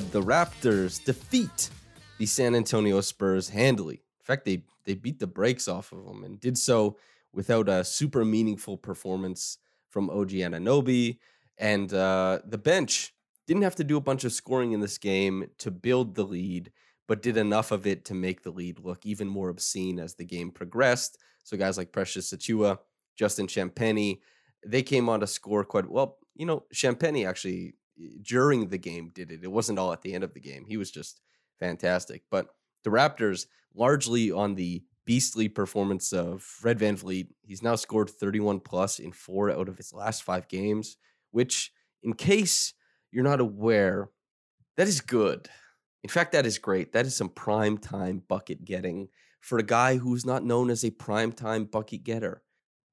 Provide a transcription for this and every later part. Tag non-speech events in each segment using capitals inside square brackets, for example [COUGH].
The Raptors defeat the San Antonio Spurs handily. In fact, they they beat the brakes off of them and did so without a super meaningful performance from OG Anunoby. And uh, the bench didn't have to do a bunch of scoring in this game to build the lead, but did enough of it to make the lead look even more obscene as the game progressed. So guys like Precious Achiuwa, Justin Champagnie, they came on to score quite well. You know, Champagnie actually during the game did it. It wasn't all at the end of the game. He was just fantastic. But the Raptors, largely on the beastly performance of Fred VanVleet, he's now scored 31 plus in four out of his last five games, which, in case you're not aware, that is good. In fact, that is great. That is some prime time bucket getting for a guy who's not known as a prime time bucket getter.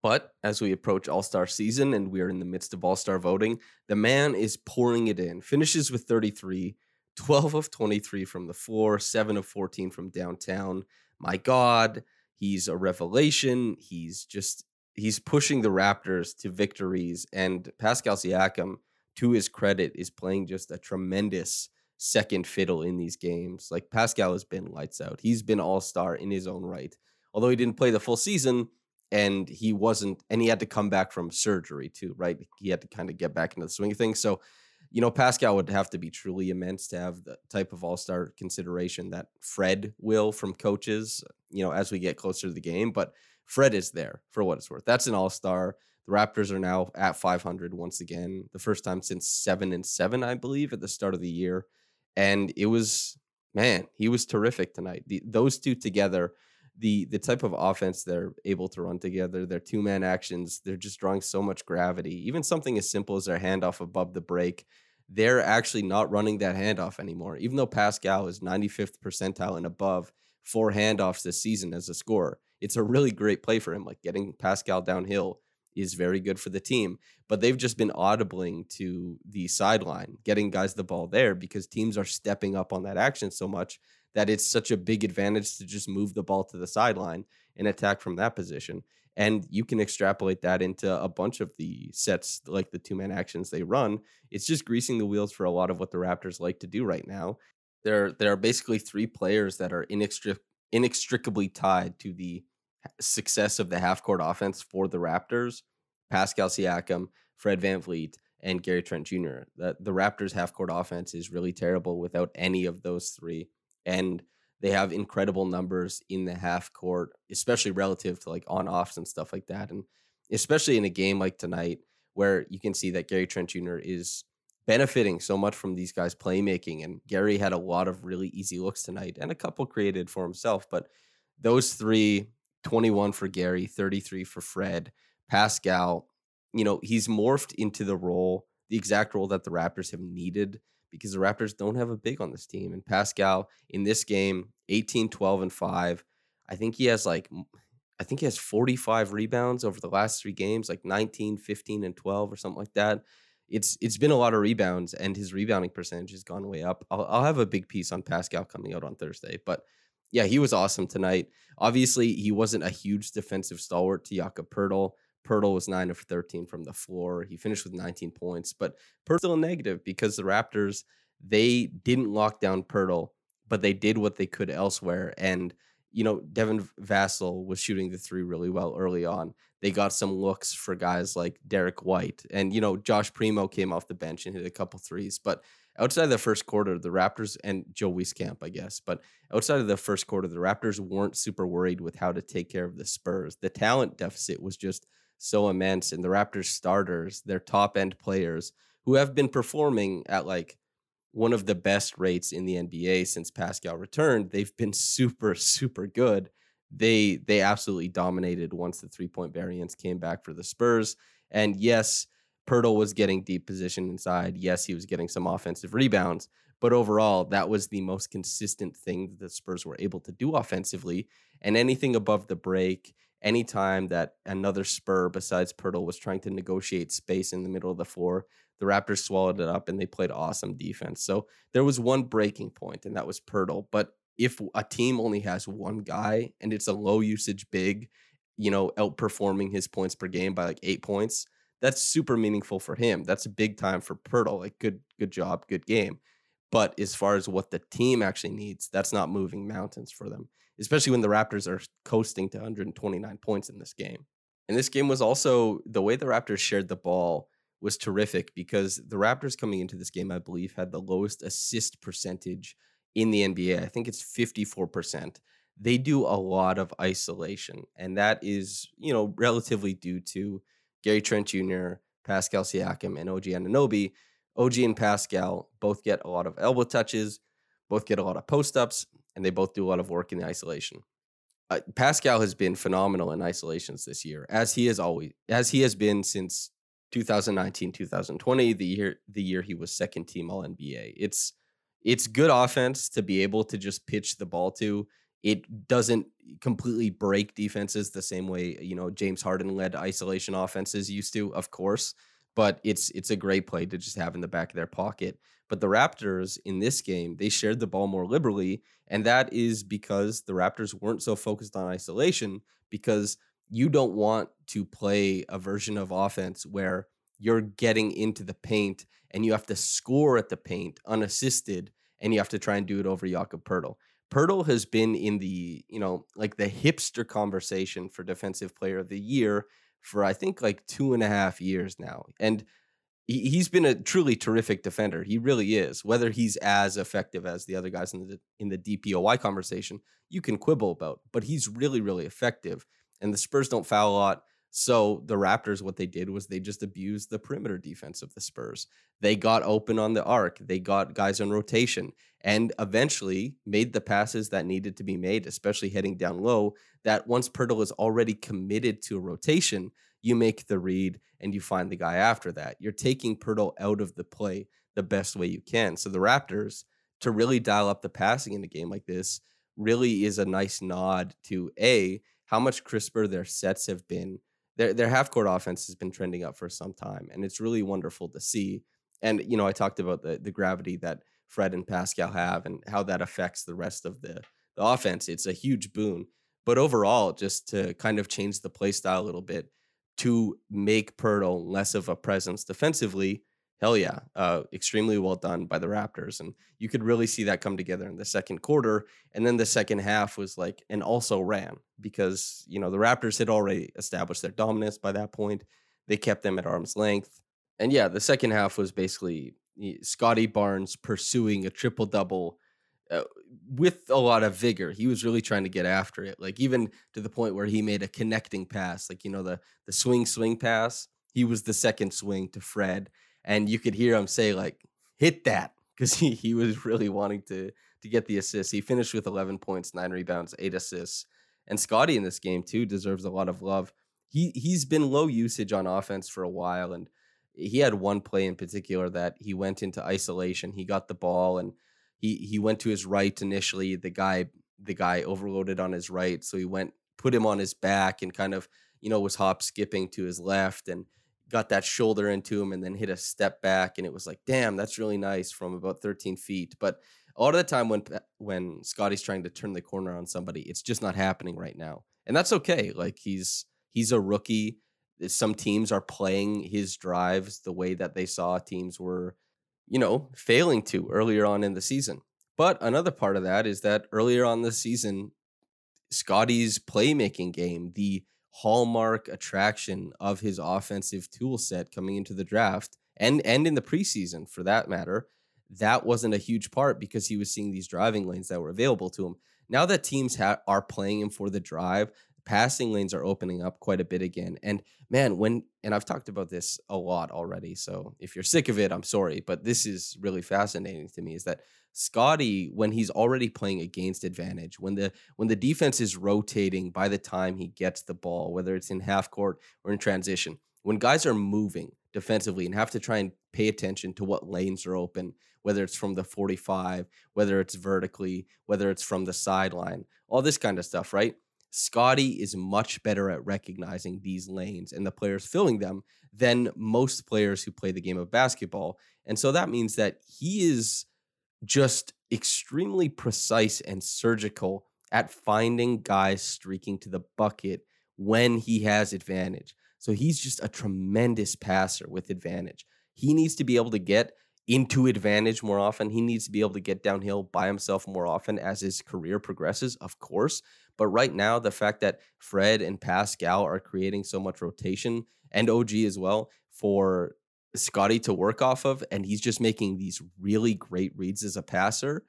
But as we approach All Star season and we are in the midst of All Star voting, the man is pouring it in. Finishes with 33, 12 of 23 from the floor, 7 of 14 from downtown. My God, he's a revelation. He's just, he's pushing the Raptors to victories. And Pascal Siakam, to his credit, is playing just a tremendous second fiddle in these games. Like Pascal has been lights out. He's been all star in his own right. Although he didn't play the full season, and he wasn't and he had to come back from surgery too right? He had to kind of get back into the swing of things. So you know pascal would have to be truly immense to have the type of all-star consideration that fred will from coaches you know as we get closer to the game but fred is there for what it's worth. That's an all-star. The raptors are now at 500 once again the first time since 7 and 7 i believe at the start of the year. And it was man he was terrific tonight. The, those two together the the type of offense they're able to run together, their two man actions, they're just drawing so much gravity. Even something as simple as their handoff above the break, they're actually not running that handoff anymore. Even though Pascal is 95th percentile and above for handoffs this season as a scorer, it's a really great play for him. Like getting Pascal downhill is very good for the team. But they've just been audibling to the sideline, getting guys the ball there because teams are stepping up on that action so much that it's such a big advantage to just move the ball to the sideline and attack from that position. And you can extrapolate that into a bunch of the sets, like the two man actions they run. It's just greasing the wheels for a lot of what the Raptors like to do right now. There, there are basically three players that are inextric- inextricably tied to the success of the half court offense for the Raptors Pascal Siakam, Fred VanVleet, and Gary Trent Jr. The, the Raptors half court offense is really terrible without any of those three and they have incredible numbers in the half court, especially relative to like on offs and stuff like that. And especially in a game like tonight, where you can see that Gary Trent Jr. is benefiting so much from these guys' playmaking. And Gary had a lot of really easy looks tonight and a couple created for himself. But those three 21 for Gary, 33 for Fred, Pascal, you know, he's morphed into the role, the exact role that the Raptors have needed because the Raptors don't have a big on this team. And Pascal in this game, 18, 12, and 5. I think he has like I think he has 45 rebounds over the last three games, like 19, 15, and 12 or something like that. It's it's been a lot of rebounds, and his rebounding percentage has gone way up. I'll, I'll have a big piece on Pascal coming out on Thursday, but yeah, he was awesome tonight. Obviously, he wasn't a huge defensive stalwart to Jakob Poeltl. Poeltl was 9 of 13 from the floor. He finished with 19 points, but Poeltl's still negative because the Raptors, they didn't lock down Poeltl, but they did what they could elsewhere. And, you know, Devin Vassell was shooting the three really well early on. They got some looks for guys like Derrick White. And, you know, Josh Primo came off the bench and hit a couple threes. But outside of the first quarter, the Raptors and Joe Wieskamp, I guess, but outside of the first quarter, the Raptors weren't super worried with how to take care of the Spurs. The talent deficit was just so immense. And the Raptors starters, their top end players who have been performing at like one of the best rates in the NBA since Pascal returned, they've been super, [LAUGHS] super good. They they absolutely dominated once the three point variance came back for the Spurs. And yes, Poeltl was getting deep position inside. Yes, he was getting some offensive rebounds, but overall, that was the most consistent thing that the Spurs were able to do offensively. And anything above the break, anytime that another Spur besides Poeltl was trying to negotiate space in the middle of the floor, the Raptors swallowed it up and they played awesome defense. So there was one breaking point, and that was Poeltl. But if a team only has one guy and it's a low usage big, you know, outperforming his points per game by like eight points, that's super meaningful for him. That's a big time for Poeltl. Like good, good job, good game. But as far as what the team actually needs, that's not moving mountains for them, especially when the Raptors are coasting to 129 points in this game. And this game was also the way the Raptors shared the ball was terrific because the Raptors coming into this game, I believe, had the lowest assist percentage in the NBA. I think it's 54%. They do a lot of isolation, and that is, you know, relatively due to Gary Trent Jr., Pascal Siakam, and OG Anunoby. OG and Pascal both get a lot of elbow touches, both get a lot of post ups, and they both do a lot of work in the isolation. Uh, Pascal has been phenomenal in isolations this year, as he has always, as he has been since 2019, 2020, the year the year he was second team All NBA. It's it's good offense to be able to just pitch the ball to. It doesn't completely break defenses the same way you know James Harden led isolation offenses used to, of course. But it's it's a great play to just have in the back of their pocket. But the Raptors in this game, they shared the ball more liberally, and that is because the Raptors weren't so focused on isolation because you don't want to play a version of offense where you're getting into the paint and you have to score at the paint unassisted and you have to try and do it over Jakob Poeltl. Poeltl has been in the, you know, like the hipster conversation for defensive player of the year for I think like two and a half years now. And he, he's been a truly terrific defender. He really is. Whether he's as effective as the other guys in the in the DPOY conversation, you can quibble about, but he's really, really effective and the Spurs don't foul a lot. So the Raptors, what they did was they just abused the perimeter defense of the Spurs. They got open on the arc. They got guys on rotation and eventually made the passes that needed to be made, especially heading down low. That once Poeltl is already committed to a rotation, you make the read and you find the guy after that. You're taking Poeltl out of the play the best way you can. So the Raptors, to really dial up the passing in a game like this, really is a nice nod to A, how much crisper their sets have been. Their their half court offense has been trending up for some time, and it's really wonderful to see. And you know, I talked about the the gravity that Fred and Pascal have, and how that affects the rest of the the offense. It's a huge boon. But overall, just to kind of change the play style a little bit to make Poeltl less of a presence defensively, hell yeah, uh, extremely well done by the Raptors. And you could really see that come together in the second quarter. And then the second half was like, and also ran because, you know, the Raptors had already established their dominance by that point. They kept them at arm's length. And yeah, the second half was basically Scottie Barnes pursuing a triple double. Uh, with a lot of vigor, he was really trying to get after it. Like even to the point where he made a connecting pass, like you know the the swing swing pass. He was the second swing to Fred, and you could hear him say like hit that because [LAUGHS] he, he was really wanting to to get the assist he finished with 11 points 9 rebounds 8 assists and scottie in this game too deserves a lot of love he he's been low usage on offense for a while and he had one play in particular that he went into isolation he got the ball and he he went to his right initially the guy the guy overloaded on his right so he went put him on his back and kind of you know was hop skipping to his left and got that shoulder into him and then hit a step back and it was like damn that's really nice from about 13 feet. But a lot of the time when when Scottie's trying to turn the corner on somebody it's just not happening right now. And that's okay like he's he's a rookie. Some teams are playing his drives the way that they saw teams were you know failing to earlier on in the season but another part of that is that earlier on the season Scottie's playmaking game, the hallmark attraction of his offensive tool set coming into the draft and and in the preseason for that matter, that wasn't a huge part because he was seeing these driving lanes that were available to him. Now that teams ha- are playing him for the drive, passing lanes are opening up quite a bit again. And man, when and I've talked about this a lot already, so if you're sick of it, I'm sorry, but this is really fascinating to me is that Scottie when he's already playing against advantage, when the when the defense is rotating by the time he gets the ball, whether it's in half court or in transition, when guys are moving defensively and have to try and pay attention to what lanes are open, whether it's from the 45, whether it's vertically, whether it's from the sideline, all this kind of stuff, right? Scottie is much better at recognizing these lanes and the players filling them than most players who play the game of basketball. And so that means that he is just extremely precise and surgical at finding guys streaking to the bucket when he has advantage. So he's just a tremendous passer with advantage. He needs to be able to get into advantage more often. He needs to be able to get downhill by himself more often as his career progresses, of course. But right now, the fact that Fred and Pascal are creating so much rotation and OG as well for Scottie to work off of, and he's just making these really great reads as a passer.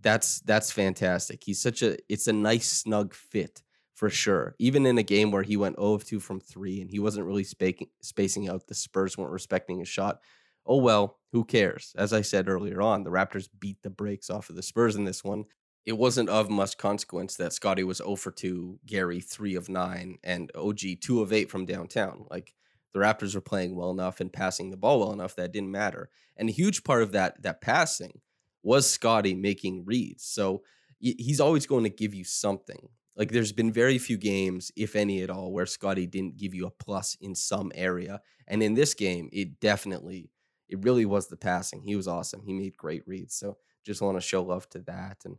That's that's fantastic. He's such a it's a nice snug fit for sure. Even in a game where he went 0 of 2 from 3 and he wasn't really spacing spacing out, the Spurs weren't respecting his shot. Oh well, who cares? As I said earlier on, the Raptors beat the brakes off of the Spurs in this one. It wasn't of much consequence that Scottie was 0 for 2, Gary 3 of 9, and OG 2 of 8 from downtown. Like the Raptors were playing well enough and passing the ball well enough that didn't matter. And a huge part of that that passing was Scottie making reads. So he's always going to give you something. Like there's been very few games, if any at all, where Scottie didn't give you a plus in some area. And in this game, it definitely, it really was the passing. He was awesome. He made great reads. So just want to show love to that. And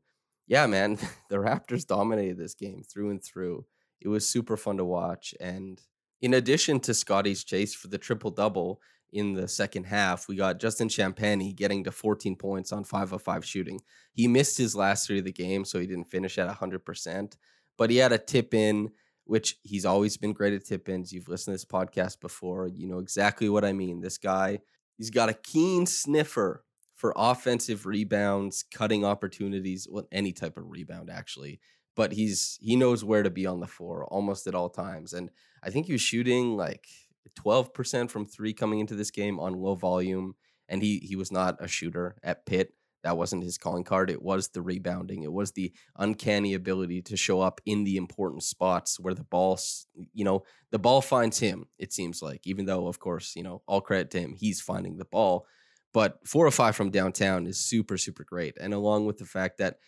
yeah, man, [LAUGHS] the Raptors dominated this game through and through. It was super fun to watch. And in addition to Scottie's chase for the triple double in the second half, we got Justin Champagnie getting to 14 points on 5 of 5 shooting. He missed his last three of the game, so he didn't finish at 100%, but he had a tip in, which he's always been great at tip ins. You've listened to this podcast before, you know exactly what I mean. This guy, he's got a keen sniffer for offensive rebounds, cutting opportunities, well, any type of rebound, actually but he's he knows where to be on the floor almost at all times. And I think he was shooting like 12% from three coming into this game on low volume. And he he was not a shooter at Pitt. That wasn't his calling card. It was the rebounding. It was the uncanny ability to show up in the important spots where the ball, you know, the ball finds him, it seems like, even though, of course, you know, all credit to him, he's finding the ball. But four or five from downtown is super, super great. And along with the fact that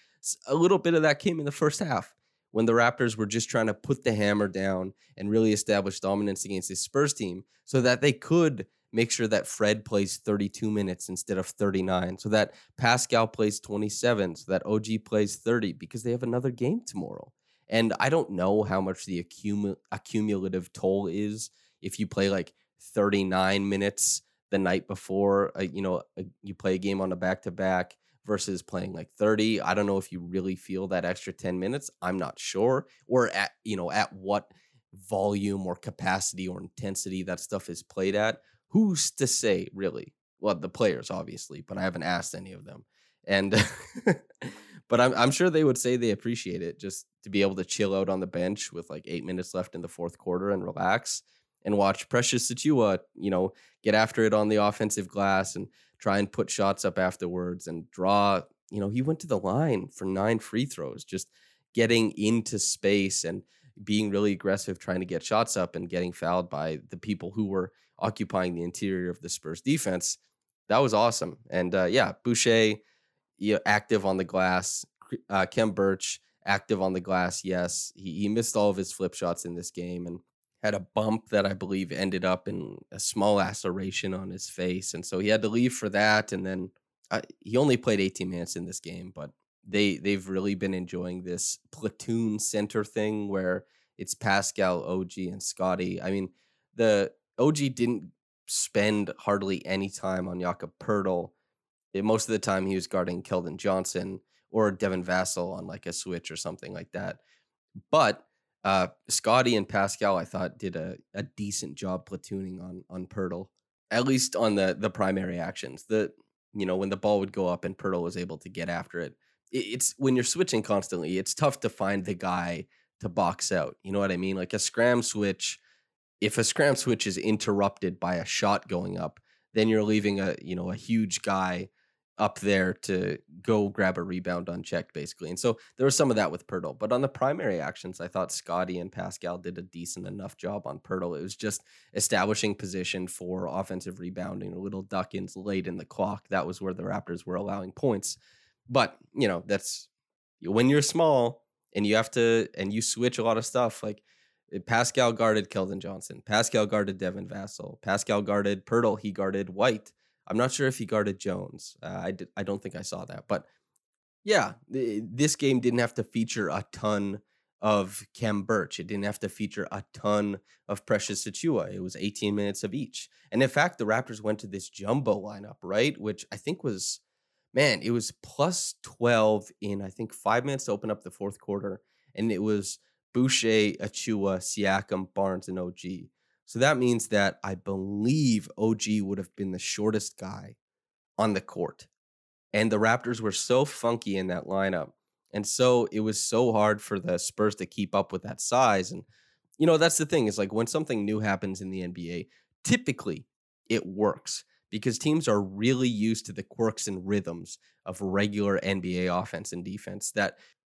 a little bit of that came in the first half when the Raptors were just trying to put the hammer down and really establish dominance against this Spurs team so that they could make sure that Fred plays 32 minutes instead of 39, so that Pascal plays 27, so that OG plays 30 because they have another game tomorrow. And I don't know how much the accumu- accumulative toll is if you play like 39 minutes the night before, uh, you know, uh, you play a game on a back to back versus playing like 30. I don't know if you really feel that extra 10 minutes. I'm not sure. Or at, you know, at what volume or capacity or intensity that stuff is played at. Who's to say, really? Well, the players, obviously, but I haven't asked any of them. And, [LAUGHS] but I'm, I'm sure they would say they appreciate it just to be able to chill out on the bench with like eight minutes left in the fourth quarter and relax and watch Precious Achiuwa, you know, get after it on the offensive glass and try and put shots up afterwards and draw. You know, he went to the line for nine free throws, just getting into space and being really aggressive, trying to get shots up and getting fouled by the people who were occupying the interior of the Spurs defense. That was awesome. And uh, yeah, Boucher, you know, active on the glass. Uh, Khem Birch, active on the glass. Yes, he, he missed all of his flip shots in this game. And had a bump that I believe ended up in a small laceration on his face, and so he had to leave for that. And then uh, he only played 18 minutes in this game, but they they've really been enjoying this platoon center thing where it's Pascal, OG, and Scotty. I mean, the OG didn't spend hardly any time on Jakob Poeltl. Most of the time he was guarding Keldon Johnson or Devin Vassell on like a switch or something like that. But uh, Scotty and Pascal, I thought, did a, a decent job platooning on on Poeltl, at least on the the primary actions. The you know when the ball would go up and Poeltl was able to get after it. it. It's when you're switching constantly, it's tough to find the guy to box out. You know what I mean? Like a scram switch. If a scram switch is interrupted by a shot going up, then you're leaving a you know a huge guy up there to go grab a rebound unchecked, basically. And so there was some of that with Poeltl. But on the primary actions, I thought Scotty and Pascal did a decent enough job on Poeltl. It was just establishing position for offensive rebounding, a little duck ins late in the clock. That was where the Raptors were allowing points. But, you know, that's when you're small and you have to, and you switch a lot of stuff. Like eh, Pascal guarded Keldon Johnson, Pascal guarded Devin Vassell, Pascal guarded Poeltl, he guarded White. I'm not sure if he guarded Jones. Uh, I did, I don't think I saw that, but yeah, th- this game didn't have to feature a ton of Khem Birch. It didn't have to feature a ton of Precious Achiuwa. It was 18 minutes of each. And in fact, the Raptors went to this jumbo lineup, right? Which I think was, man, it was plus 12 in, I think, five minutes to open up the fourth quarter. And it was Boucher, Achiuwa, Siakam, Barnes, and OG. So that means that I believe OG would have been the shortest guy on the court. And the Raptors were so funky in that lineup. And so it was so hard for the Spurs to keep up with that size. And, you know, that's the thing is like when something new happens in the NBA, typically it works because teams are really used to the quirks and rhythms of regular NBA offense and defense. That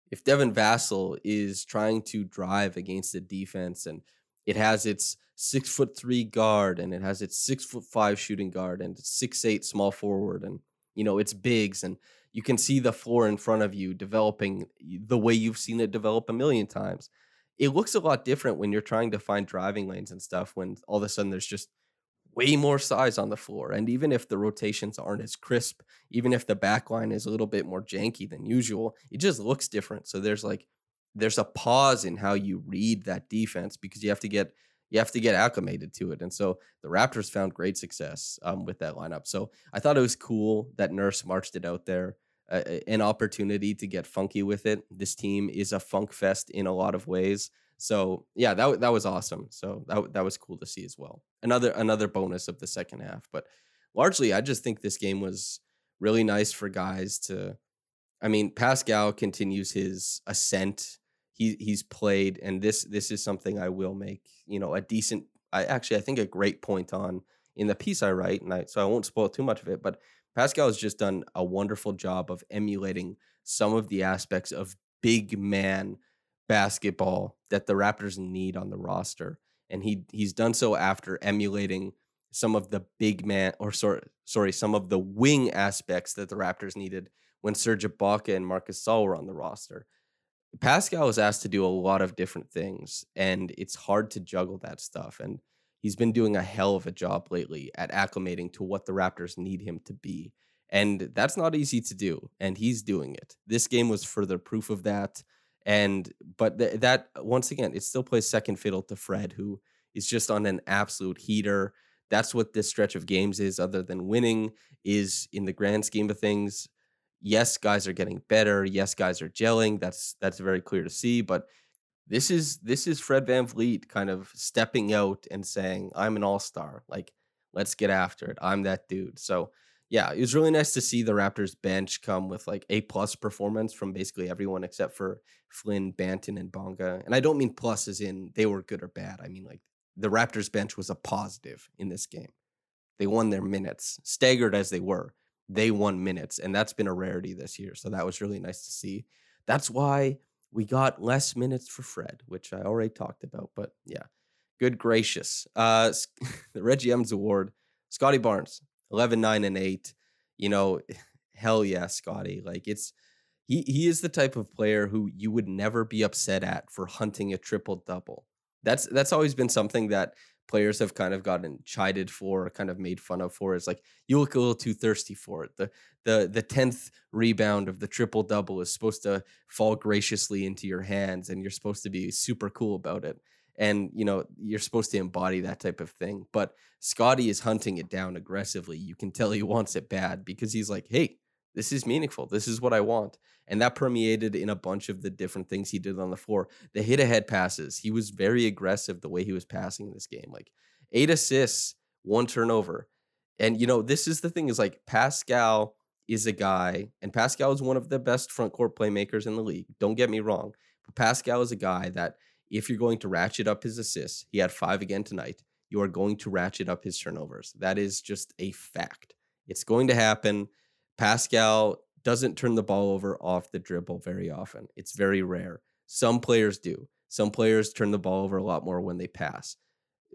if Devin Vassell is trying to drive against the defense and it has its six foot three guard and it has its six foot five shooting guard and six eight small forward and you know it's bigs and you can see the floor in front of you developing the way you've seen it develop a million times. It looks a lot different when you're trying to find driving lanes and stuff when all of a sudden there's just way more size on the floor. And even if the rotations aren't as crisp, even if the back line is a little bit more janky than usual, it just looks different. So there's like there's a pause in how you read that defense because you have to get you have to get acclimated to it. And so the Raptors found great success um, with that lineup. So I thought it was cool that Nurse marched it out there, uh, an opportunity to get funky with it. This team is a funk fest in a lot of ways. So yeah, that that was awesome. So that that was cool to see as well. Another another bonus of the second half, but largely I just think this game was really nice for guys to. I mean, Pascal continues his ascent. He he's played, and this this is something I will make you know a decent. I actually I think a great point on in the piece I write, and I so I won't spoil too much of it. But Pascal has just done a wonderful job of emulating some of the aspects of big man basketball that the Raptors need on the roster, and he he's done so after emulating some of the big man or sorry sorry some of the wing aspects that the Raptors needed when Serge Ibaka and Marc Gasol were on the roster. Pascal was asked to do a lot of different things, and it's hard to juggle that stuff. And he's been doing a hell of a job lately at acclimating to what the Raptors need him to be. And that's not easy to do, and he's doing it. This game was further proof of that. And but th- that once again, it still plays second fiddle to Fred, who is just on an absolute heater. That's what this stretch of games is, other than winning, is in the grand scheme of things yes, guys are getting better. Yes, guys are gelling. That's that's very clear to see. But this is this is Fred VanVleet kind of stepping out and saying, I'm an all-star. Like, let's get after it. I'm that dude. So yeah, it was really nice to see the Raptors bench come with like a plus performance from basically everyone except for Flynn, Banton, and Bonga. And I don't mean plus as in they were good or bad. I mean like the Raptors bench was a positive in this game. They won their minutes, staggered as they were they won minutes, and that's been a rarity this year. So that was really nice to see. That's why we got less minutes for Fred, which I already talked about. But yeah, good gracious. Uh, [LAUGHS] the Reggie Evans Award, Scottie Barnes, 11, 9, and 8. You know, [LAUGHS] hell yeah, Scottie. Like it's he he is the type of player who you would never be upset at for hunting a triple double. That's that's always been something that players have kind of gotten chided for, or kind of made fun of for. Is like you look a little too thirsty for it. The the the tenth rebound of the triple double is supposed to fall graciously into your hands, and you're supposed to be super cool about it. And you know you're supposed to embody that type of thing. But Scottie is hunting it down aggressively. You can tell he wants it bad because he's like, hey, this is meaningful. This is what I want. And that permeated in a bunch of the different things he did on the floor. The hit ahead passes, he was very aggressive the way he was passing this game. Like eight assists, one turnover. And, you know, this is the thing is like Pascal is a guy, and Pascal is one of the best front court playmakers in the league. Don't get me wrong. But Pascal is a guy that if you're going to ratchet up his assists, he had five again tonight, you are going to ratchet up his turnovers. That is just a fact. It's going to happen. Pascal doesn't turn the ball over off the dribble very often. It's very rare. Some players do. Some players turn the ball over a lot more when they pass.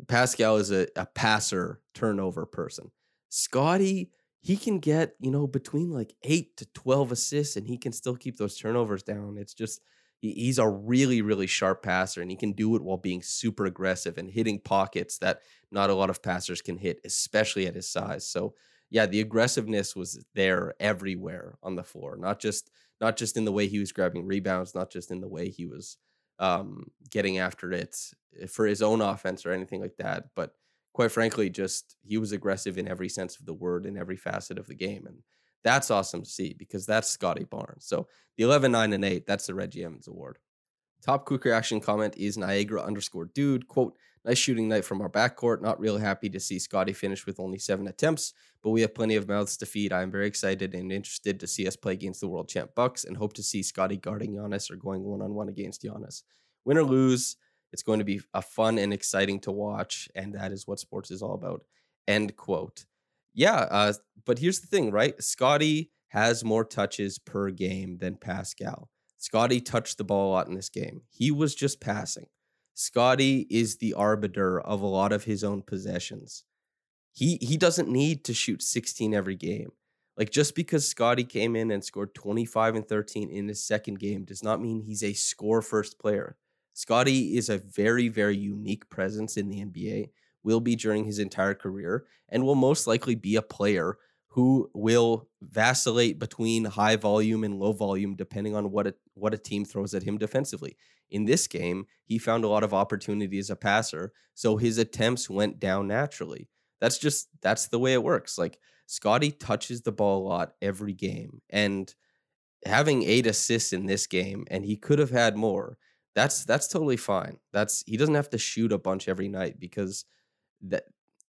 Pascal is a, a passer turnover person. Scottie, he can get, you know, between like eight to 12 assists and he can still keep those turnovers down. It's just, he's a really, really sharp passer and he can do it while being super aggressive and hitting pockets that not a lot of passers can hit, especially at his size. So, yeah, the aggressiveness was there everywhere on the floor, not just not just in the way he was grabbing rebounds, not just in the way he was um, getting after it eh, for his own offense or anything like that, but quite frankly, just he was aggressive in every sense of the word in every facet of the game, and that's awesome to see because that's Scottie Barnes. So the 11, 9, and 8, that's the Reggie Evans Award. Top quick reaction comment is Niagara underscore dude. Quote, nice shooting night from our backcourt. Not real happy to see Scottie finish with only seven attempts, but we have plenty of mouths to feed. I am very excited and interested to see us play against the world champ Bucks and hope to see Scottie guarding Giannis or going one on one against Giannis. Win or lose, it's going to be a fun and exciting to watch, and that is what sports is all about. End quote. Yeah, uh, but here's the thing, right? Scottie has more touches per game than Pascal. Scottie touched the ball a lot in this game. He was just passing. Scottie is the arbiter of a lot of his own possessions. He he doesn't need to shoot 16 every game. Like just because Scottie came in and scored 25 and 13 in his second game does not mean he's a score first player. Scottie is a very very unique presence in the NBA. Will be during his entire career and will most likely be a player who will vacillate between high volume and low volume depending on what a, what a team throws at him defensively. In this game, he found a lot of opportunity as a passer, so his attempts went down naturally. That's just that's the way it works. Like Scottie touches the ball a lot every game and having 8 assists in this game and he could have had more. That's that's totally fine. That's he doesn't have to shoot a bunch every night because that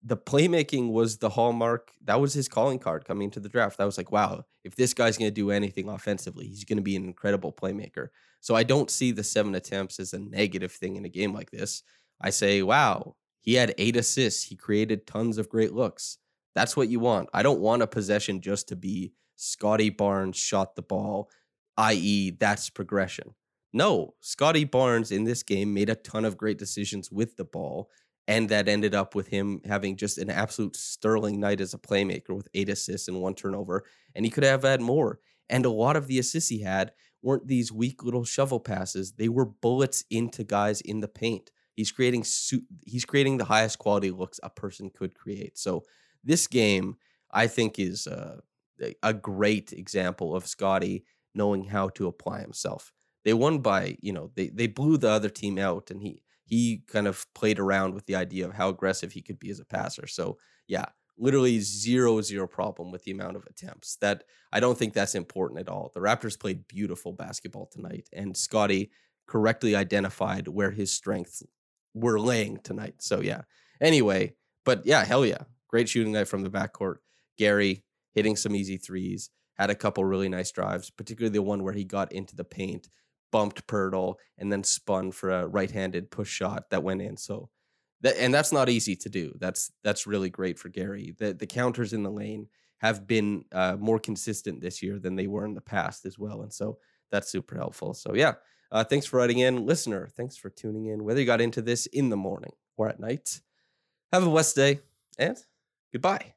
the playmaking was the hallmark. That was his calling card coming into the draft. That was like, wow, if this guy's going to do anything offensively, he's going to be an incredible playmaker. So I don't see the seven attempts as a negative thing in a game like this. I say, wow, he had eight assists. He created tons of great looks. That's what you want. I don't want a possession just to be Scottie Barnes shot the ball, i.e., that's progression. No, Scottie Barnes in this game made a ton of great decisions with the ball and that ended up with him having just an absolute sterling night as a playmaker with eight assists and one turnover. And he could have had more. And a lot of the assists he had weren't these weak little shovel passes; they were bullets into guys in the paint. He's creating su- he's creating the highest quality looks a person could create. So this game, I think, is uh, a- great example of Scottie knowing how to apply himself. They won by you know they they blew the other team out, and he he kind of played around with the idea of how aggressive he could be as a passer. So yeah, literally zero zero problem with the amount of attempts. That I don't think that's important at all. The Raptors played beautiful basketball tonight, and Scottie correctly identified where his strengths were laying tonight. So yeah. Anyway, but yeah, hell yeah, great shooting night from the backcourt. Gary hitting some easy threes, had a couple really nice drives, particularly the one where he got into the paint bumped Poeltl, and then spun for a right-handed push shot that went in. So that and that's not easy to do. That's that's really great for Gary. The the counters in the lane have been uh, more consistent this year than they were in the past as well, and so that's super helpful. So yeah, uh, thanks for writing in, listener. Thanks for tuning in. Whether you got into this in the morning or at night, have a blessed day, and goodbye.